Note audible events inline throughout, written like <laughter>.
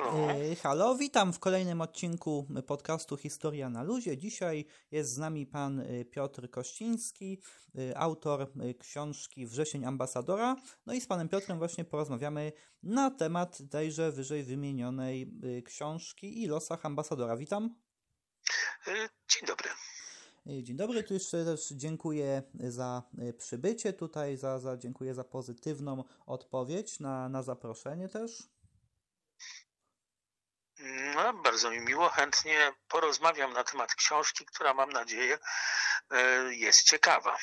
Halo. Halo, witam w kolejnym odcinku podcastu Historia na Luzie. Dzisiaj jest z nami pan Piotr Kościński, autor książki Wrzesień Ambasadora. No i z panem Piotrem właśnie porozmawiamy na temat tejże wyżej wymienionej książki i losach ambasadora. Witam. Dzień dobry. Dzień dobry, tu jeszcze też dziękuję za przybycie tutaj, za, za, dziękuję za pozytywną odpowiedź na, na zaproszenie też. No, bardzo mi miło, chętnie porozmawiam na temat książki, która mam nadzieję e, jest ciekawa.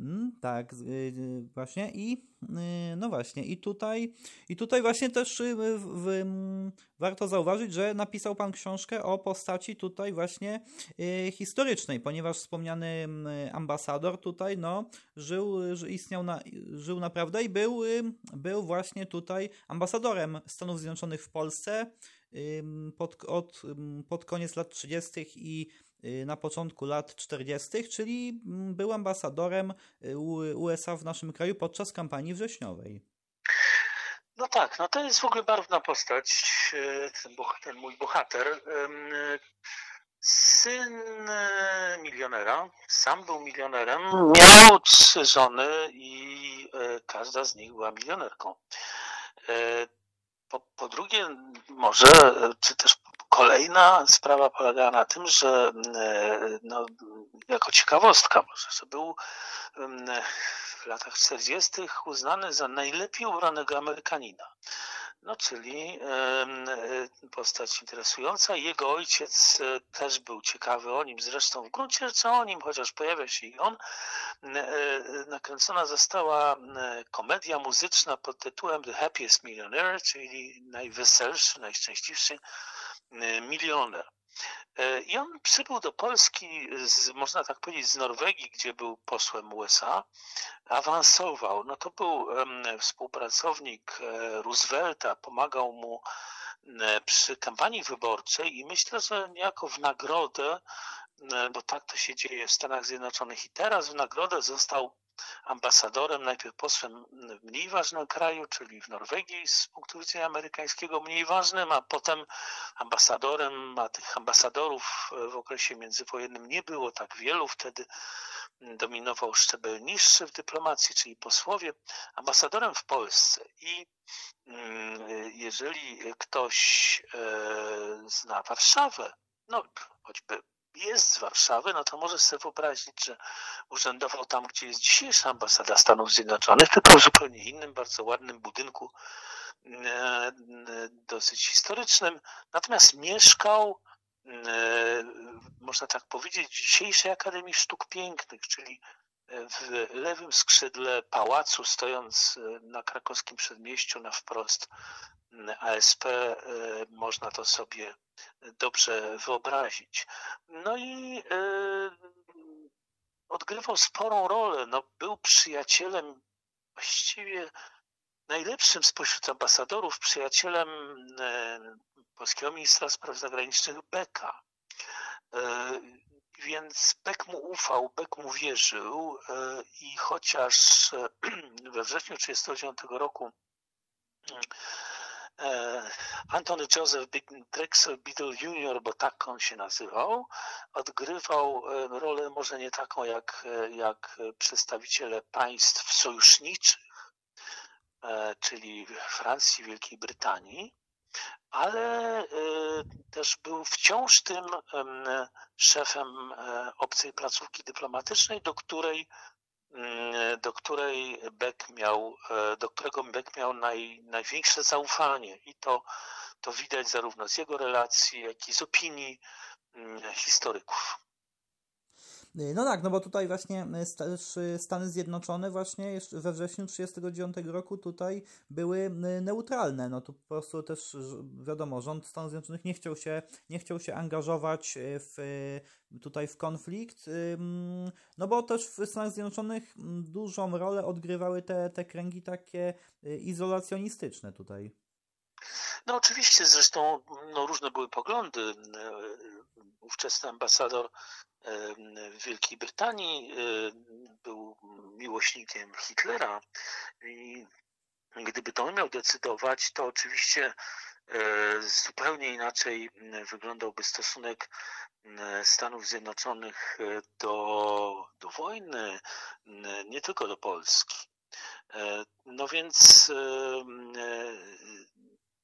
Mm, tak, y, y, właśnie i y, no właśnie i tutaj i tutaj właśnie też w, w, mm, warto zauważyć, że napisał pan książkę o postaci tutaj właśnie historycznej, ponieważ wspomniany mm, ambasador tutaj no żył, istniał na, żył naprawdę i był, był właśnie tutaj ambasadorem Stanów Zjednoczonych w Polsce pod, od, pod koniec lat 30. i y, na początku lat 40., czyli był ambasadorem y, USA w naszym kraju podczas kampanii wrześniowej. No tak, no to jest w ogóle barwna postać, y, ten, ten mój bohater. Syn milionera, sam był milionerem, miał trzy żony i każda z nich była milionerką. Po, po drugie, może, czy też kolejna sprawa polegała na tym, że e, no, jako ciekawostka może, że był w latach 40. uznany za najlepiej ubranego Amerykanina no czyli postać interesująca. Jego ojciec e, też był ciekawy o nim, zresztą w gruncie rzeczy o nim, chociaż pojawia się i on. E, nakręcona została komedia muzyczna pod tytułem The Happiest Millionaire, czyli najweselszy, najszczęśliwszy milioner. E, I on przybył do Polski, z, można tak powiedzieć, z Norwegii, gdzie był posłem USA, awansował. No to był współpracownik e, Roosevelta, pomagał mu e, przy kampanii wyborczej i myślę, że niejako w nagrodę, bo tak to się dzieje w Stanach Zjednoczonych i teraz w nagrodę został ambasadorem, najpierw posłem w mniej ważnym kraju, czyli w Norwegii z punktu widzenia amerykańskiego mniej ważnym, a potem ambasadorem, a tych ambasadorów w okresie międzywojennym nie było tak wielu, wtedy dominował szczebel niższy w dyplomacji, czyli posłowie, ambasadorem w Polsce. I mm, jeżeli ktoś e, zna Warszawę, no choćby jest z Warszawy, no to może sobie wyobrazić, że urzędował tam, gdzie jest dzisiejsza ambasada Stanów Zjednoczonych, tylko w zupełnie innym, bardzo ładnym budynku, e, dosyć historycznym. Natomiast mieszkał, e, można tak powiedzieć, dzisiejszej Akademii Sztuk Pięknych, czyli w lewym skrzydle pałacu, stojąc na krakowskim przedmieściu na wprost ASP, e, można to sobie dobrze wyobrazić. No i e, odgrywał sporą rolę. No, był przyjacielem właściwie najlepszym spośród ambasadorów, przyjacielem e, polskiego ministra spraw zagranicznych Beka. Więc Beck mu ufał, Beck mu wierzył i chociaż <clears throat> we wrześniu 1939 roku Antony Joseph Drexel Biddle Jr., bo tak on się nazywał, odgrywał e, rolę może nie taką jak, e, jak przedstawiciele państw sojuszniczych, czyli Francji, Wielkiej Brytanii, ale też był wciąż tym szefem obcej placówki dyplomatycznej, do której do której Beck miał, e, do którego Beck miał naj, największe zaufanie i to, to widać zarówno z jego relacji, jak i z opinii mm, historyków. No tak, no bo tutaj właśnie e, Stany Zjednoczone właśnie we wrześniu 1939 roku tutaj były neutralne. No tu po prostu też wiadomo, rząd Stanów Zjednoczonych nie chciał się, nie chciał się angażować e, w, tutaj w konflikt, no bo też w Stanach Zjednoczonych dużą rolę odgrywały te, te kręgi takie e, izolacjonistyczne tutaj. No oczywiście, zresztą no, różne były poglądy. Ówczesny ambasador w Wielkiej Brytanii był miłośnikiem Hitlera i gdyby to on miał decydować, to oczywiście zupełnie inaczej wyglądałby stosunek Stanów Zjednoczonych do, do wojny, nie tylko do Polski. No więc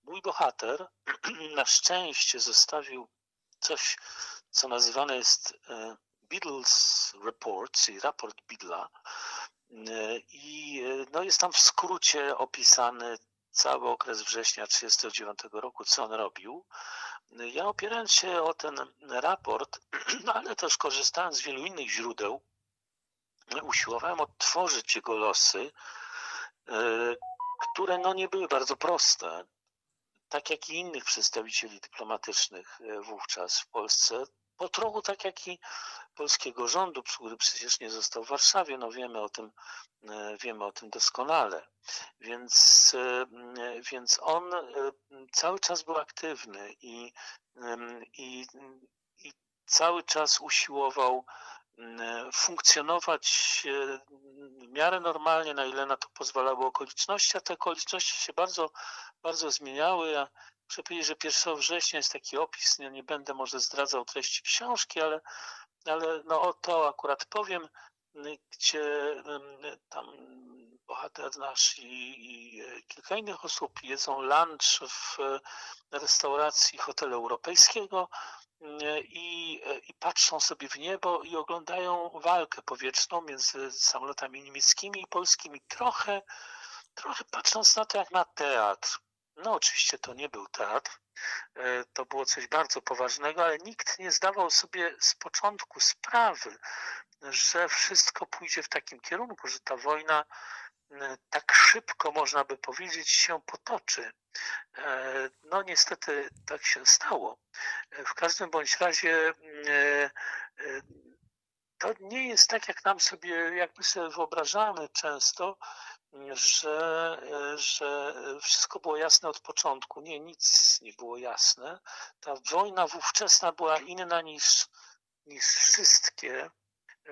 mój bohater <clears throat> na szczęście zostawił coś, co nazywane jest Beatles Report, czyli raport Beatla. I no jest tam w skrócie opisany cały okres września 1939 roku, co on robił. Ja opierając się o ten raport, <clears throat> no ale też korzystając z wielu innych źródeł, usiłowałem odtworzyć jego losy, e, które no nie były bardzo proste. Tak jak i innych przedstawicieli dyplomatycznych e, wówczas w Polsce, po trochu tak jak i polskiego rządu, który przecież nie został w Warszawie, no wiemy o tym, e, wiemy o tym doskonale. Więc, e, więc on e, cały czas był aktywny i, i, i cały czas usiłował funkcjonować w miarę normalnie, na ile na to pozwalały okoliczności, a te okoliczności się bardzo, bardzo zmieniały. Muszę powiedzieć, że 1 września jest taki opis, nie, będę może zdradzał treści książki, ale ale no o to akurat powiem, gdzie tam bohater nasz i, i, kilka innych osób jedzą lunch w restauracji hotelu europejskiego i, i patrzą sobie w niebo i oglądają walkę powietrzną między samolotami niemieckimi i polskimi. Trochę, trochę patrząc na to jak na teatr. No oczywiście to nie był teatr, e, to było coś bardzo poważnego, ale nikt nie zdawał sobie z początku sprawy, że wszystko pójdzie w takim kierunku, że ta wojna e, tak szybko, można by powiedzieć, się potoczy. E, no niestety tak się stało. W każdym bądź razie to nie jest tak, jak nam sobie, jak my sobie wyobrażamy często, że, że wszystko było jasne od początku. Nie, nic nie było jasne. Ta wojna wówczesna była inna niż, niż wszystkie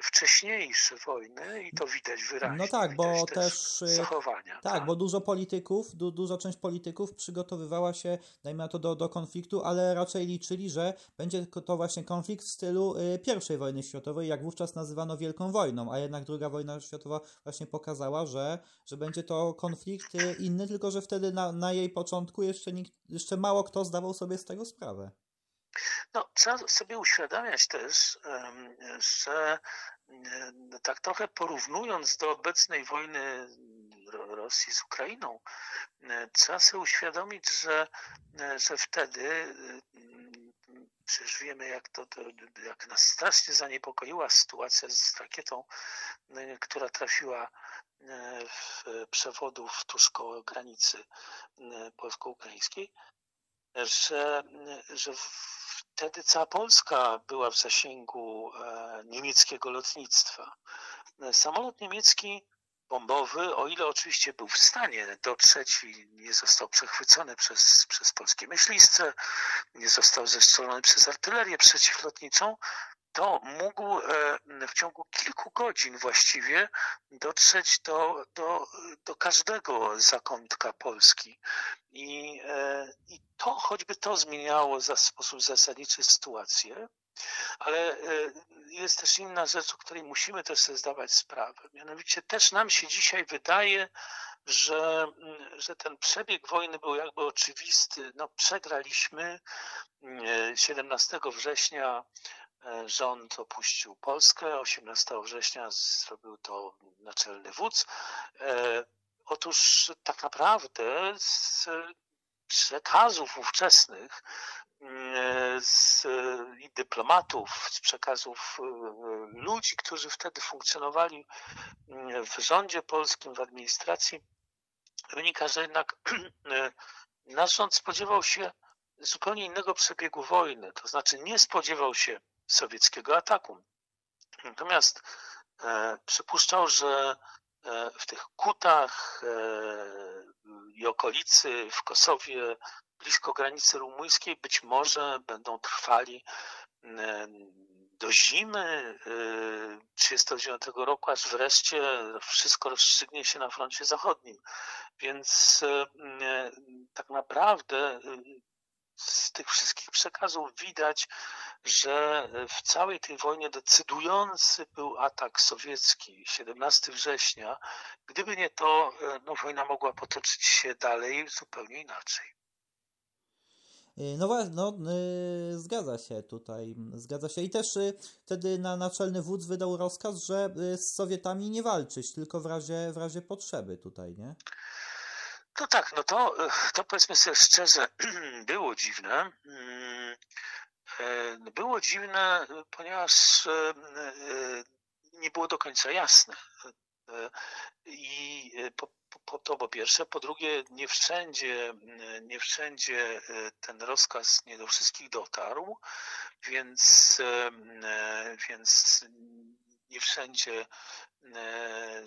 wcześniejsze wojny i to widać wyraźnie. No tak, bo też, też zachowania. Tak, tak, bo dużo polityków, du, duża część polityków przygotowywała się, dajmy na to, do, do konfliktu, ale raczej liczyli, że będzie to właśnie konflikt w stylu y, I wojny światowej, jak wówczas nazywano Wielką Wojną, a jednak druga wojna światowa właśnie pokazała, że, że będzie to konflikt y, inny, tylko że wtedy na, na jej początku jeszcze, nikt, jeszcze mało kto zdawał sobie z tego sprawę. No, trzeba sobie uświadamiać też, że tak trochę porównując do obecnej wojny Rosji z Ukrainą, trzeba sobie uświadomić, że, że wtedy przecież wiemy, jak to, jak nas strasznie zaniepokoiła sytuacja z rakietą, która trafiła w przewodów tuż koło granicy polsko-ukraińskiej, że, że wtedy cała Polska była w zasięgu e, niemieckiego lotnictwa. Samolot niemiecki bombowy, o ile oczywiście był w stanie dotrzeć i nie został przechwycony przez, przez polskie myśliwce, nie został zestrzelony przez artylerię przeciwlotniczą, to mógł e, w ciągu kilku godzin właściwie dotrzeć do, do, do każdego zakątka Polski. I, e, I to choćby to zmieniało w sposób zasadniczy sytuację. Ale e, jest też inna rzecz, o której musimy też sobie zdawać sprawę. Mianowicie też nam się dzisiaj wydaje, że, że ten przebieg wojny był jakby oczywisty. No, przegraliśmy 17 września rząd opuścił Polskę. 18 września zrobił to naczelny wódz. E, otóż tak naprawdę z przekazów ówczesnych e, z, i dyplomatów, z przekazów ludzi, którzy wtedy funkcjonowali w rządzie polskim, w administracji, wynika, że jednak <clears throat> nasz rząd spodziewał się zupełnie innego przebiegu wojny. To znaczy nie spodziewał się sowieckiego ataku. Natomiast e, przypuszczał, że e, w tych kutach e, i okolicy w Kosowie, blisko granicy rumuńskiej, być może będą trwali do zimy 1939 e, roku, aż wreszcie wszystko rozstrzygnie się na froncie zachodnim. Więc tak naprawdę z tych wszystkich przekazów widać, że w całej tej wojnie decydujący był atak sowiecki 17 września. Gdyby nie to, no, wojna mogła potoczyć się dalej zupełnie inaczej. Y, no właśnie, no, zgadza się tutaj, zgadza się. I też wtedy na naczelny wódz wydał rozkaz, że z Sowietami nie walczyć, tylko w razie, w razie potrzeby tutaj, nie? No tak, no to, to powiedzmy sobie szczerze, <clears throat> było dziwne. Mm, było dziwne, ponieważ nie było do końca jasne. I po, po, to po pierwsze. Po drugie, nie wszędzie, nie wszędzie e, ten rozkaz nie do wszystkich dotarł, więc, e, więc nie wszędzie e,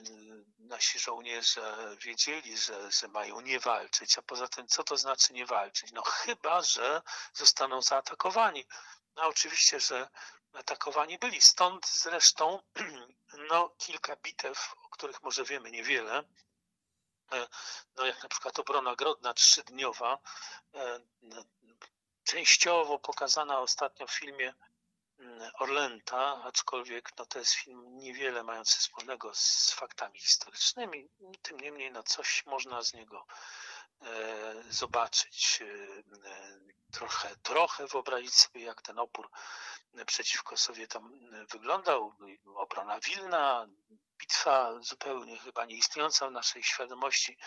nasi żołnierze wiedzieli, że, że mają nie walczyć, a poza tym co to znaczy nie walczyć? No chyba, że zostaną zaatakowani. No oczywiście, że atakowani byli. Stąd zresztą <clears throat> no, kilka bitew, o których może wiemy niewiele, E, no jak na przykład obrona Grodna trzydniowa, e, częściowo pokazana ostatnio w filmie Orlenta, aczkolwiek no, to jest film niewiele mający wspólnego z faktami historycznymi, tym niemniej no, coś można z niego e, zobaczyć, trochę, trochę wyobrazić sobie, jak ten opór przeciwko Sowietom wyglądał. Obrona Wilna, bitwa zupełnie chyba nieistniejąca w naszej świadomości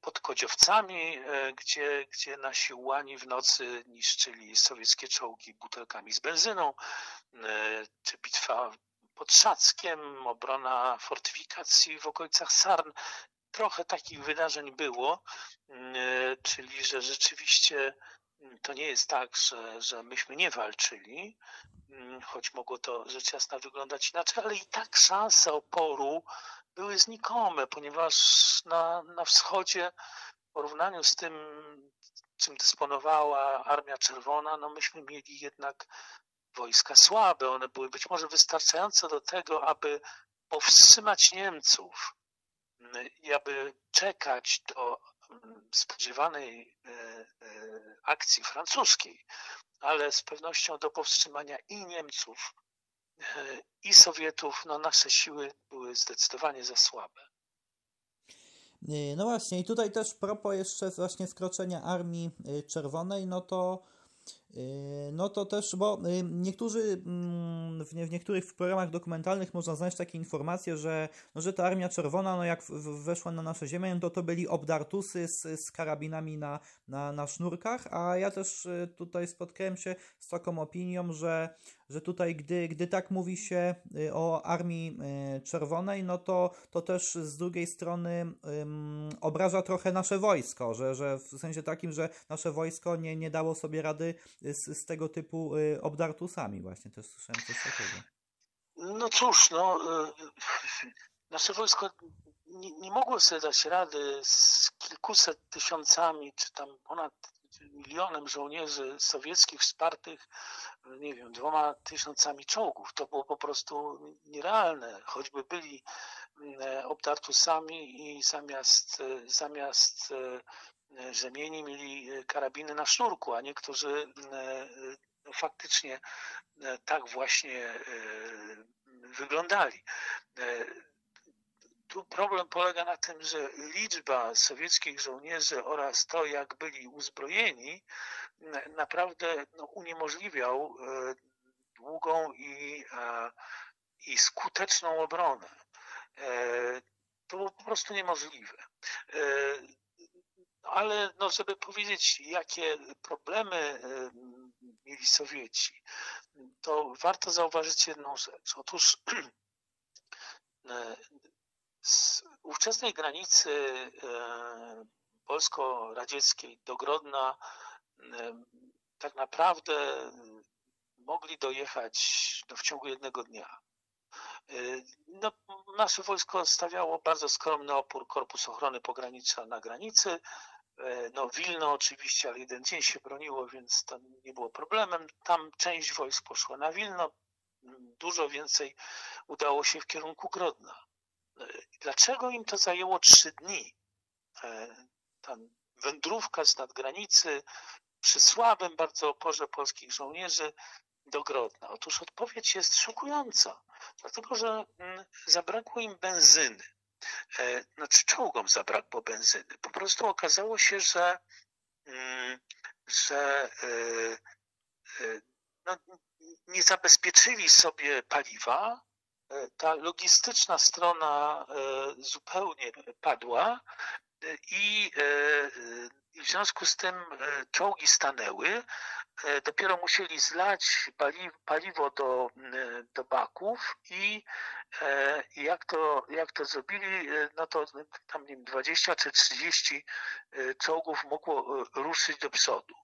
pod Kodziowcami, e, gdzie, gdzie nasi ułani w nocy niszczyli sowieckie czołgi butelkami z benzyną, e, czy bitwa pod Szackiem, obrona fortyfikacji w okolicach Sarn. Trochę takich wydarzeń było, e, czyli że rzeczywiście to nie jest tak, że, że myśmy nie walczyli, choć mogło to rzecz jasna wyglądać inaczej, ale i tak szanse oporu były znikome, ponieważ na, na wschodzie w porównaniu z tym, czym dysponowała Armia Czerwona, no myśmy mieli jednak wojska słabe. One były być może wystarczające do tego, aby powstrzymać Niemców i aby czekać do spodziewanej e, e, akcji francuskiej ale z pewnością do powstrzymania i Niemców, i Sowietów, no nasze siły były zdecydowanie za słabe. E, no właśnie, i tutaj też propos jeszcze właśnie wkroczenia Armii e, Czerwonej, no to Yy, no to też, bo niektórzy, mm, w niektórych programach dokumentalnych można znaleźć takie informacje, że, no, że ta Armia Czerwona, no jak weszła na nasze ziemię, no to to byli obdartusy z, z karabinami na, na, na sznurkach, a ja też tutaj spotkałem się z taką opinią, że że tutaj, gdy, gdy tak mówi się y, o Armii y, Czerwonej, no to, to też z drugiej strony um, obraża trochę nasze wojsko, że, że w sensie takim, że nasze wojsko nie, nie dało sobie rady z, z tego typu y, obdartusami. Właśnie też słyszałem coś takiego. No cóż, no, nasze wojsko nie, nie mogło sobie dać rady z kilkuset tysiącami, czy tam ponad milionem żołnierzy sowieckich wspartych, nie wiem, dwoma tysiącami czołgów. To było po prostu nierealne, choćby byli mm, obdartusami i zamiast, zamiast e, rzemieni mieli karabiny na sznurku, a niektórzy e, faktycznie e, tak właśnie wyglądali problem polega na tym, że liczba sowieckich żołnierzy oraz to, jak byli uzbrojeni, naprawdę no, uniemożliwiał e, długą i, e, i skuteczną obronę. E, to było po prostu niemożliwe. Ale no, żeby powiedzieć, jakie problemy mieli Sowieci, to warto zauważyć jedną rzecz. Otóż <clears throat> z ówczesnej granicy e, polsko-radzieckiej do Grodna e, tak naprawdę mogli dojechać no, w ciągu jednego dnia. E, no, nasze wojsko stawiało bardzo skromny opór Korpus Ochrony Pogranicza na granicy. No, Wilno oczywiście, ale jeden dzień się broniło, więc to nie było problemem. Tam część wojsk poszła na Wilno, dużo więcej udało się w kierunku Grodna. Dlaczego im to zajęło trzy dni? E, ta wędrówka z nadgranicy przy słabym bardzo oporze polskich żołnierzy do Grodna? Otóż odpowiedź jest szokująca, dlatego że mm, zabrakło im benzyny. E, znaczy czołgom zabrakło benzyny. Po prostu okazało się, że, mm, że e, no, nie zabezpieczyli sobie paliwa. Ta logistyczna strona zupełnie padła i w związku z tym czołgi stanęły. Dopiero musieli zlać paliwo do, do baków i E, I jak to, jak to zrobili, e, no to tam nie wiem, 20 czy 30 e, czołgów mogło ruszyć do przodu.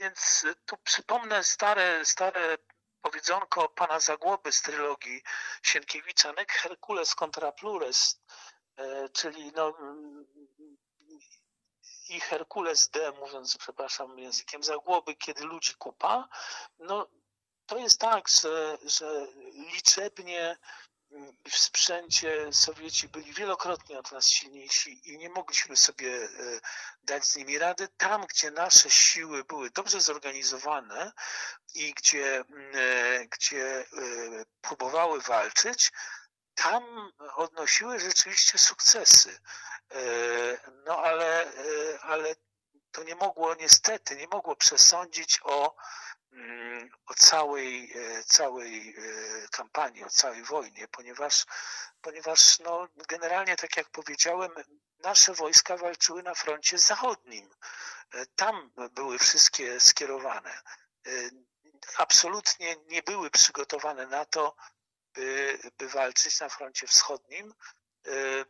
Więc tu przypomnę stare, stare powiedzonko pana Zagłoby z trylogii Sienkiewicza, Nek Herkules contra plures, czyli no, i Herkules D, mówiąc, przepraszam, językiem Zagłoby, kiedy ludzi kupa, no to jest tak, że, że liczebnie w sprzęcie Sowieci byli wielokrotnie od nas silniejsi i nie mogliśmy sobie e, dać z nimi rady. Tam, gdzie nasze siły były dobrze zorganizowane i gdzie, e, gdzie e, próbowały walczyć, tam odnosiły rzeczywiście sukcesy. No ale, ale to nie mogło, niestety, nie mogło przesądzić o o całej, e, całej e, kampanii, o całej wojnie, ponieważ, ponieważ no, generalnie, tak jak powiedziałem, nasze wojska walczyły na froncie zachodnim. E, tam były wszystkie skierowane. Absolutnie nie były przygotowane na to, by, by walczyć na froncie wschodnim.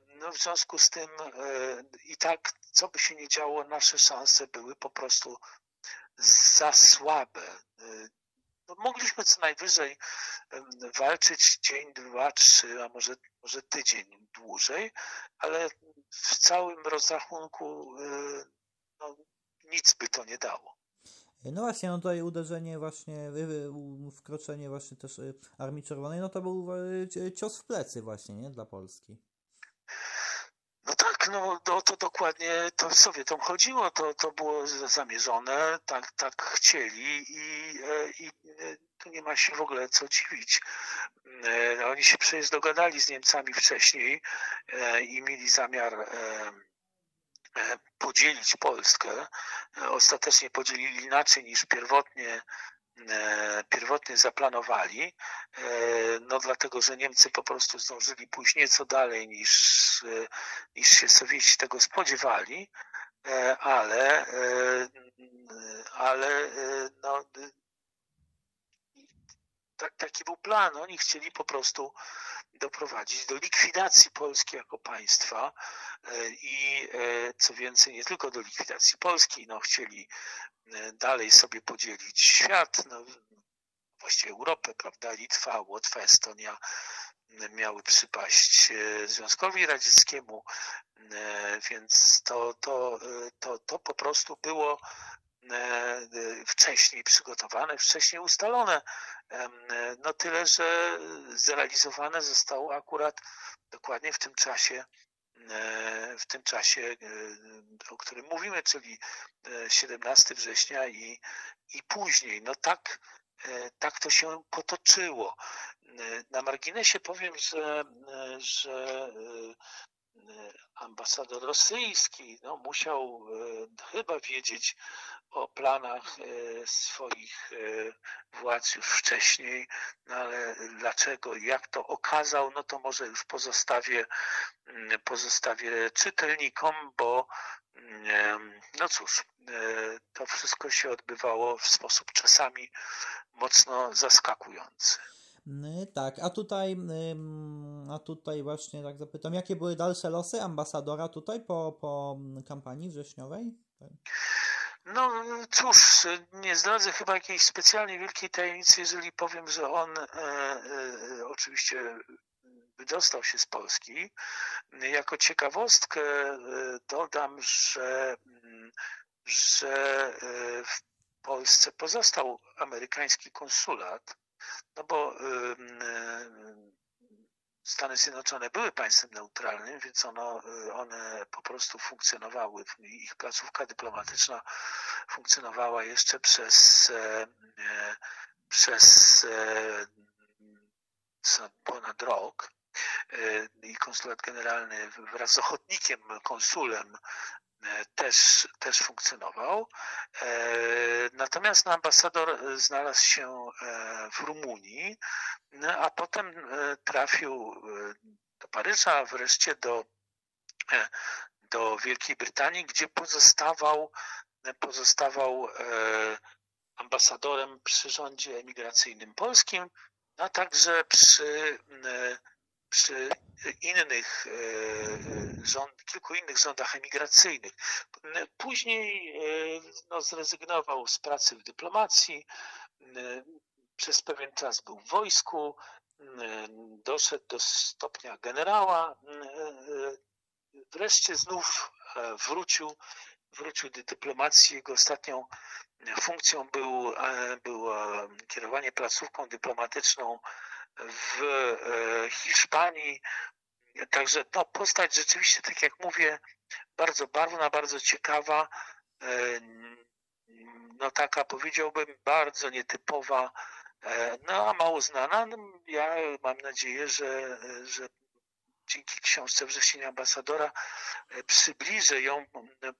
No, w związku z tym i tak, co by się nie działo, nasze szanse były po prostu za słabe. Y, no, mogliśmy co najwyżej walczyć dzień, dwa, trzy, a może, może tydzień dłużej, ale w całym rozrachunku y, no, nic by to nie dało. No właśnie, no tutaj uderzenie właśnie, wkroczenie właśnie też y, Armii Czerwonej, no to był cios w plecy właśnie, nie, dla Polski. No tak, no to, to dokładnie to Sowietom chodziło, to, to było zamierzone, tak, tak chcieli i, e, i e, tu nie ma się w ogóle co dziwić. E, oni się przecież dogadali z Niemcami wcześniej i mieli zamiar podzielić Polskę. Ostatecznie podzielili inaczej niż pierwotnie pierwotnie zaplanowali, e, no dlatego, że Niemcy po prostu zdążyli pójść nieco dalej niż, e, niż się Sowieci tego spodziewali, ale, ale no, tak, taki był plan. Oni chcieli po prostu doprowadzić do likwidacji Polski jako państwa i co więcej, nie tylko do likwidacji Polski, no chcieli dalej sobie podzielić świat, no, właściwie Europę, prawda, Litwa, Łotwa, Estonia miały przypaść e, Związkowi Radzieckiemu, e, więc to, to, e, to, to po prostu było wcześniej przygotowane, wcześniej ustalone. No tyle, że zrealizowane zostało akurat dokładnie w tym czasie, w tym czasie, o którym mówimy, czyli 17 września i, i później. No tak, tak to się potoczyło. Na marginesie powiem, że, że ambasador rosyjski no, musiał chyba wiedzieć o planach e, swoich e, władz już wcześniej, no ale dlaczego, jak to okazał, no to może już pozostawię, mm, pozostawię czytelnikom, bo mm, no cóż, e, to wszystko się odbywało w sposób czasami mocno zaskakujący. Tak, a tutaj, a tutaj właśnie tak zapytam, jakie były dalsze losy ambasadora tutaj po, po kampanii wrześniowej? Tak. No cóż, nie zdradzę chyba jakiejś specjalnie wielkiej tajemnicy, jeżeli powiem, że on e, e, oczywiście wydostał się z Polski. Jako ciekawostkę e, dodam, że, że e, w Polsce pozostał amerykański konsulat, no bo e, Stany Zjednoczone były państwem neutralnym, więc ono, one po prostu funkcjonowały. Ich placówka dyplomatyczna funkcjonowała jeszcze przez, przez ponad rok i konsulat generalny wraz z ochotnikiem, konsulem E, też, też funkcjonował. E, natomiast ambasador znalazł się e, w Rumunii, no, a potem trafił do Paryża, wreszcie do, do Wielkiej Brytanii, gdzie pozostawał, pozostawał ambasadorem przy rządzie emigracyjnym polskim, a także przy przy innych e, rząd, kilku innych rządach emigracyjnych. Później e, no, zrezygnował z pracy w dyplomacji, e, przez pewien czas był w wojsku, doszedł do stopnia generała, wreszcie znów wrócił, wrócił do dyplomacji. Jego ostatnią funkcją był, było kierowanie placówką dyplomatyczną w e, Hiszpanii. Także no, postać rzeczywiście, tak jak mówię, bardzo barwna, bardzo ciekawa, e, no taka powiedziałbym bardzo nietypowa, e, no a mało znana. No, ja mam nadzieję, że, że dzięki książce Wrzesień Ambasadora przybliżę ją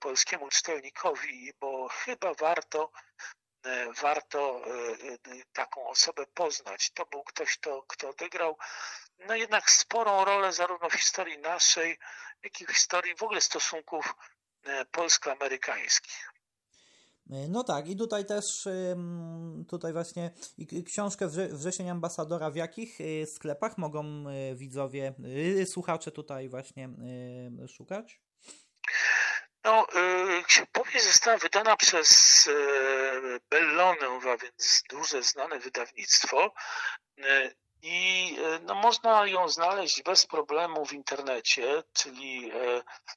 polskiemu czytelnikowi, bo chyba warto warto e, e, taką osobę poznać. To był ktoś, kto, kto odegrał no jednak sporą rolę zarówno w historii naszej, jak i w historii w ogóle stosunków polsko-amerykańskich. No tak, i tutaj też, tutaj właśnie książkę Wrzesień Ambasadora w jakich sklepach mogą widzowie, słuchacze tutaj właśnie szukać? No, y, powieść została wydana przez y, Bellonę, a więc duże, znane wydawnictwo. Y, I no, można ją znaleźć bez problemu w internecie, czyli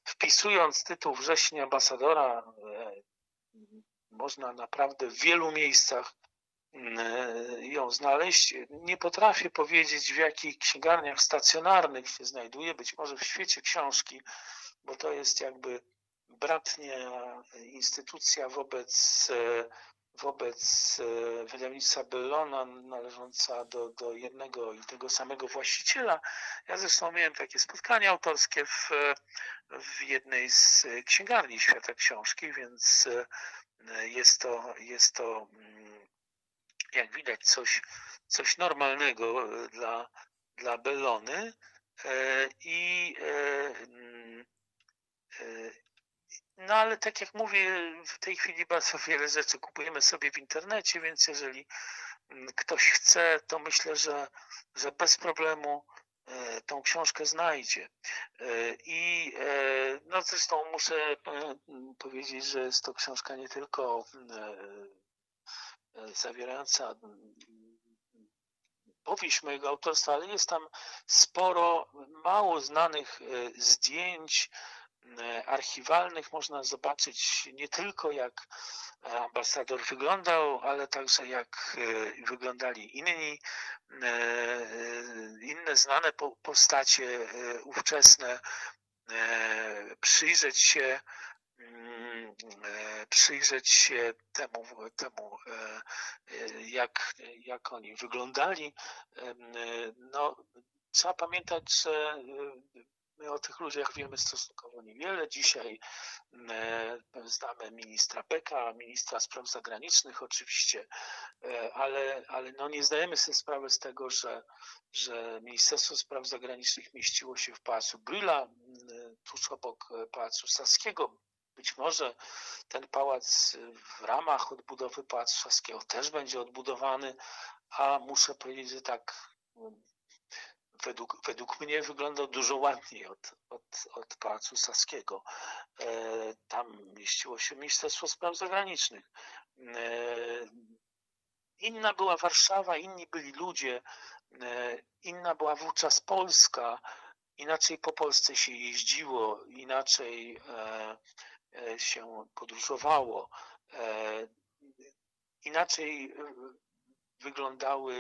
wpisując tytuł Wrześni Ambasadora, można naprawdę w wielu miejscach ją znaleźć. Nie potrafię powiedzieć, w jakich księgarniach stacjonarnych się znajduje, być może w świecie książki, bo to jest jakby bratnia instytucja wobec, wobec e, wydawnictwa Bellona należąca do, do jednego i tego samego właściciela. Ja zresztą miałem takie spotkania autorskie w, w jednej z księgarni świata książki, więc e, jest to, jest to mm, jak widać coś, coś normalnego dla, dla Bellony e, i mm, no ale tak jak mówię, w tej chwili bardzo wiele rzeczy kupujemy sobie w internecie, więc jeżeli mm, ktoś chce, to myślę, że, że bez problemu e, tą książkę znajdzie. E, I e, no zresztą muszę powiedzieć, że jest to książka nie tylko zawierająca powieść mojego autorstwa, ale jest tam sporo mało znanych zdjęć, archiwalnych można zobaczyć nie tylko jak ambasador wyglądał, ale także jak e, wyglądali inni, e, inne znane postacie ówczesne, przyjrzeć się mm, przyjrzeć się temu, temu jak, jak oni wyglądali. No, trzeba pamiętać, że My o tych ludziach wiemy stosunkowo niewiele. Dzisiaj e, znamy ministra Beka, ministra spraw zagranicznych oczywiście, e, ale, ale no nie zdajemy sobie sprawy z tego, że, że Ministerstwo Spraw Zagranicznych mieściło się w Pałacu Brüla, tuż obok Pałacu Saskiego. Być może ten pałac w ramach odbudowy Pałacu Saskiego też będzie odbudowany, a muszę powiedzieć, że tak według, według mnie wyglądał dużo ładniej od, od, od Pałacu Saskiego. E, tam mieściło się Ministerstwo Spraw Zagranicznych. E, inna była Warszawa, inni byli ludzie, e, inna była wówczas Polska, inaczej po Polsce się jeździło, inaczej się podróżowało, inaczej wyglądały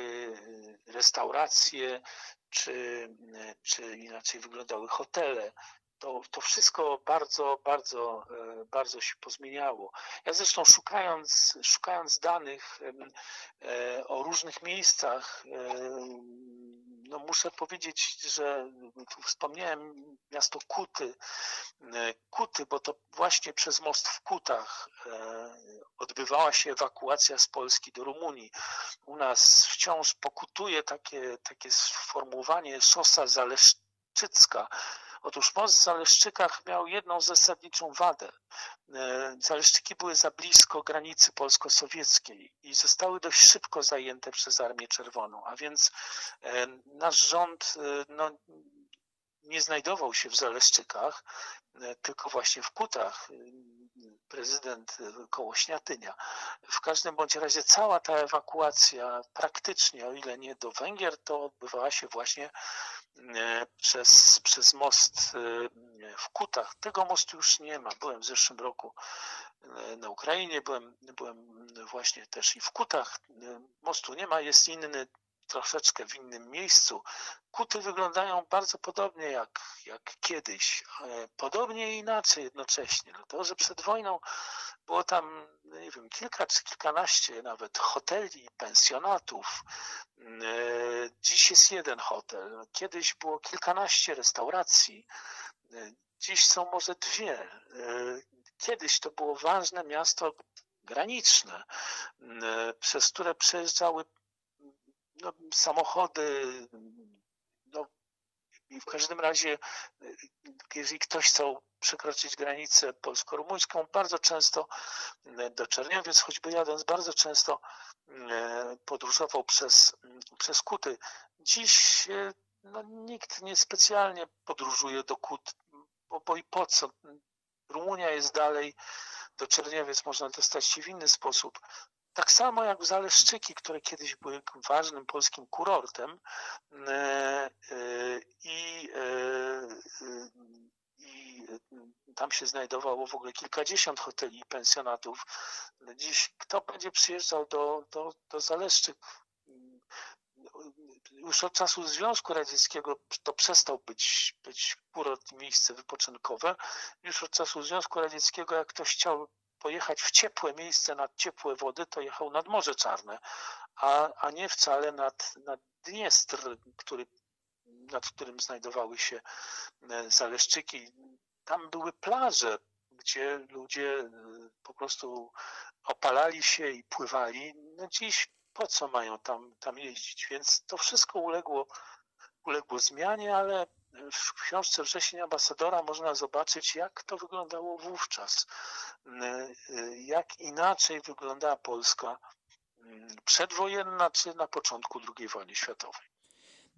restauracje, czy, czy inaczej wyglądały hotele. To, to wszystko bardzo, bardzo, bardzo się pozmieniało. Ja zresztą szukając, szukając danych o różnych miejscach, no muszę powiedzieć, że tu wspomniałem miasto Kuty, Kuty, bo to właśnie przez most w Kutach e, odbywała się ewakuacja z Polski do Rumunii. U nas wciąż pokutuje takie, takie sformułowanie szosa zaleszczycka, Otóż most w Zaleszczykach miał jedną zasadniczą wadę. E, Zaleszczyki były za blisko granicy polsko-sowieckiej i zostały dość szybko zajęte przez Armię Czerwoną, a więc e, nasz rząd e, no, nie znajdował się w Zaleszczykach, tylko właśnie w Kutach prezydent koło Śniatynia. W każdym bądź razie cała ta ewakuacja praktycznie, o ile nie do Węgier, to odbywała się właśnie przez, przez most e, w Kutach. Tego mostu już nie ma. Byłem w zeszłym roku e, na Ukrainie, byłem, byłem właśnie też i w Kutach. Mostu nie ma, jest inny, troszeczkę w innym miejscu. Kuty wyglądają bardzo podobnie jak, jak kiedyś, podobnie i inaczej jednocześnie. Dlatego, że przed wojną było tam, nie wiem, kilka czy kilkanaście nawet hoteli, pensjonatów. Dziś jest jeden hotel. Kiedyś było kilkanaście restauracji. Dziś są może dwie. Kiedyś to było ważne miasto graniczne, przez które przejeżdżały no, samochody, no, i w każdym razie, jeżeli ktoś chciał przekroczyć granicę polsko-rumuńską, bardzo często do Czerniowiec, choćby jadąc, bardzo często e, podróżował przez, przez Kuty. Dziś no, nikt niespecjalnie podróżuje do Kut, bo, bo i po co? Rumunia jest dalej, do Czerniowiec można dostać się w inny sposób. Tak samo jak Zaleszczyki, które kiedyś były ważnym polskim kurortem e, e, i, e, i tam się znajdowało w ogóle kilkadziesiąt hoteli i pensjonatów. Dziś kto będzie przyjeżdżał do, do, do Zaleszczyk? Już od czasu Związku Radzieckiego to przestał być, być kurort, miejsce wypoczynkowe. Już od czasu Związku Radzieckiego, jak ktoś chciał pojechać w ciepłe miejsce nad ciepłe wody, to jechał nad Morze Czarne, a, a nie wcale nad, nad Dniestr, który, nad którym znajdowały się e, Zaleszczyki. Tam były plaże, gdzie ludzie e, po prostu opalali się i pływali. No dziś po co mają tam, tam jeździć? Więc to wszystko uległo, uległo zmianie, ale w książce Wrzesień Ambasadora można zobaczyć, jak to wyglądało wówczas, jak inaczej wyglądała Polska przedwojenna czy na początku II wojny światowej.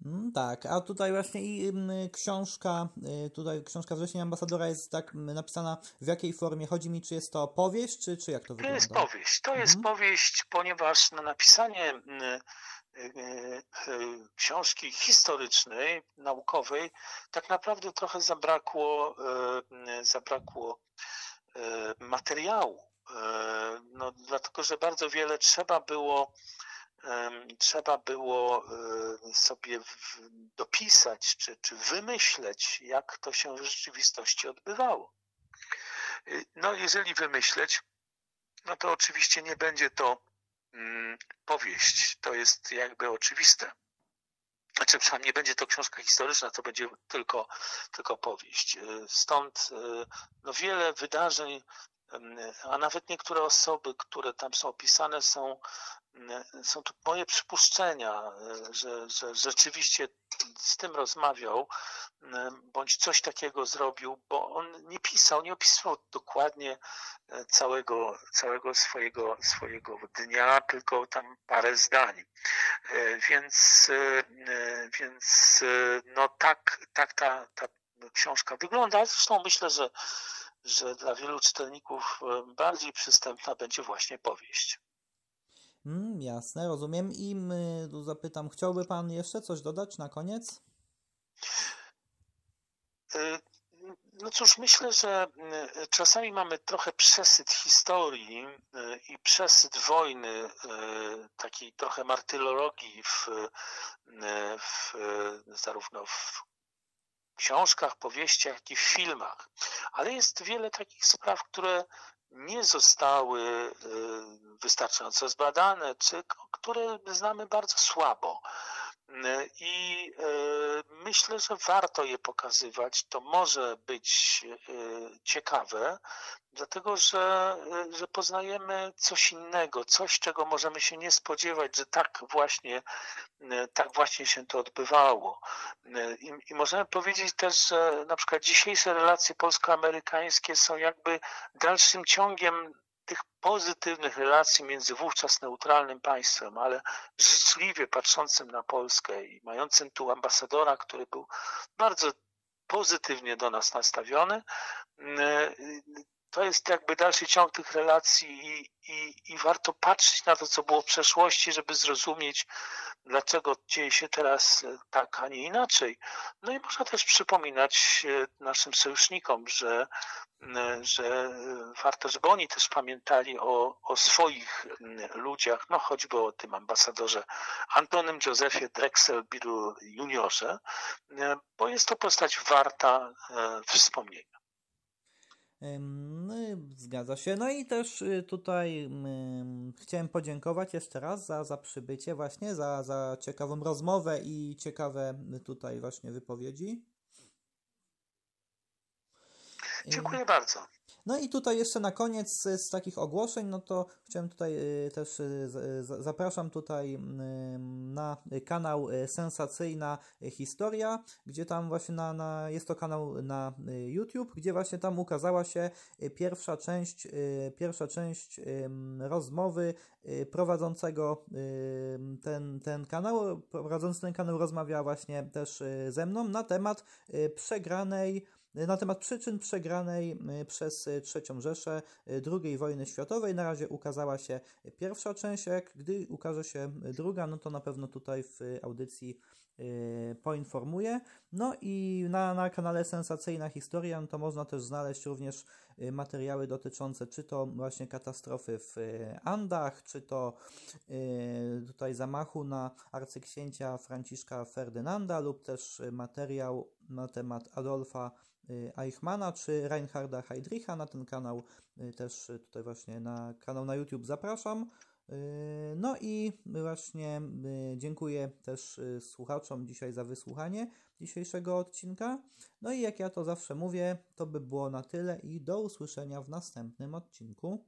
Mm, tak, a tutaj właśnie i książka, y, tutaj książka Wrzesień Ambasadora jest tak napisana w jakiej formie? Chodzi mi, czy jest to powieść, czy, czy jak to wygląda? To jest powieść, to jest mhm. powieść, ponieważ na napisanie książki historycznej, naukowej, tak naprawdę trochę zabrakło, e, zabrakło e, materiału. No, dlatego, że bardzo wiele trzeba było trzeba było sobie dopisać czy, czy wymyśleć, jak to się w rzeczywistości odbywało. No, jeżeli wymyśleć, no to oczywiście nie będzie to powieść. To jest jakby oczywiste. Znaczy, przynajmniej nie będzie to książka historyczna, to będzie tylko, tylko powieść. Y, stąd y, no, wiele wydarzeń, a nawet niektóre osoby, które tam są opisane, są są to moje przypuszczenia, że, że rzeczywiście z tym rozmawiał, bądź coś takiego zrobił, bo on nie pisał, nie opisywał dokładnie e, całego, całego swojego, swojego dnia, tylko tam parę zdań. E, więc, e, więc no tak, tak ta, ta książka wygląda. Zresztą myślę, że, że dla wielu czytelników bardziej przystępna będzie właśnie powieść. Mm, jasne, rozumiem. I tu zapytam, chciałby Pan jeszcze coś dodać na koniec? Y, No cóż, myślę, że czasami mamy trochę przesyt historii i przesyt wojny, takiej trochę martyrologii w, w, zarówno w książkach, powieściach, jak i w filmach. Ale jest wiele takich spraw, które nie zostały y, wystarczająco zbadane, czy które znamy bardzo słabo. I y, myślę, że warto je pokazywać. To może być ciekawe, dlatego że, że poznajemy coś innego, coś, czego możemy się nie spodziewać, że tak właśnie, tak właśnie się to odbywało. I, I, możemy powiedzieć też, że na przykład dzisiejsze relacje polsko-amerykańskie są jakby dalszym ciągiem tych pozytywnych relacji między wówczas neutralnym państwem, ale życzliwie patrzącym na Polskę i mającym tu ambasadora, który był bardzo pozytywnie do nas nastawiony to jest jakby dalszy ciąg tych relacji i, i, i warto patrzeć na to, co było w przeszłości, żeby zrozumieć, dlaczego dzieje się teraz tak, a nie inaczej. No i można też przypominać e, naszym sojusznikom, że, e, że warto, żeby oni też pamiętali o, o swoich ludziach, no choćby o tym ambasadorze Antonym Józefie Drexel-Billu juniorze, e, bo jest to postać warta wspomnienia. No zgadza się. No i też y, tutaj chciałem podziękować jeszcze raz za, za przybycie właśnie, za, za ciekawą rozmowę i ciekawe tutaj właśnie wypowiedzi. Dziękuję bardzo. No i tutaj jeszcze na koniec z, takich ogłoszeń, no to chciałem tutaj y, też y, zapraszam tutaj na kanał y, Sensacyjna Historia, gdzie tam właśnie na, na, jest to kanał na YouTube, gdzie właśnie tam ukazała się pierwsza część, pierwsza część rozmowy prowadzącego ten, ten kanał. Prowadzący ten kanał rozmawia właśnie też ze mną na temat przegranej na temat przyczyn przegranej y, przez III Rzeszę y, II wojny światowej. Na razie ukazała się pierwsza część, jak gdy ukaże się druga, no to na pewno tutaj w audycji y, poinformuję. No i na, na kanale Sensacyjna Historia no to można też znaleźć również materiały dotyczące czy to właśnie katastrofy w Andach, czy to tutaj zamachu na arcyksięcia Franciszka Ferdynanda lub też materiał na temat Adolfa Y, Eichmana czy Reinharda Heydricha na ten kanał y, też tutaj właśnie na kanał na YouTube zapraszam. Y, no i właśnie dziękuję też słuchaczom dzisiaj za wysłuchanie dzisiejszego odcinka. No i jak ja to zawsze mówię, to by było na tyle i do usłyszenia w następnym odcinku.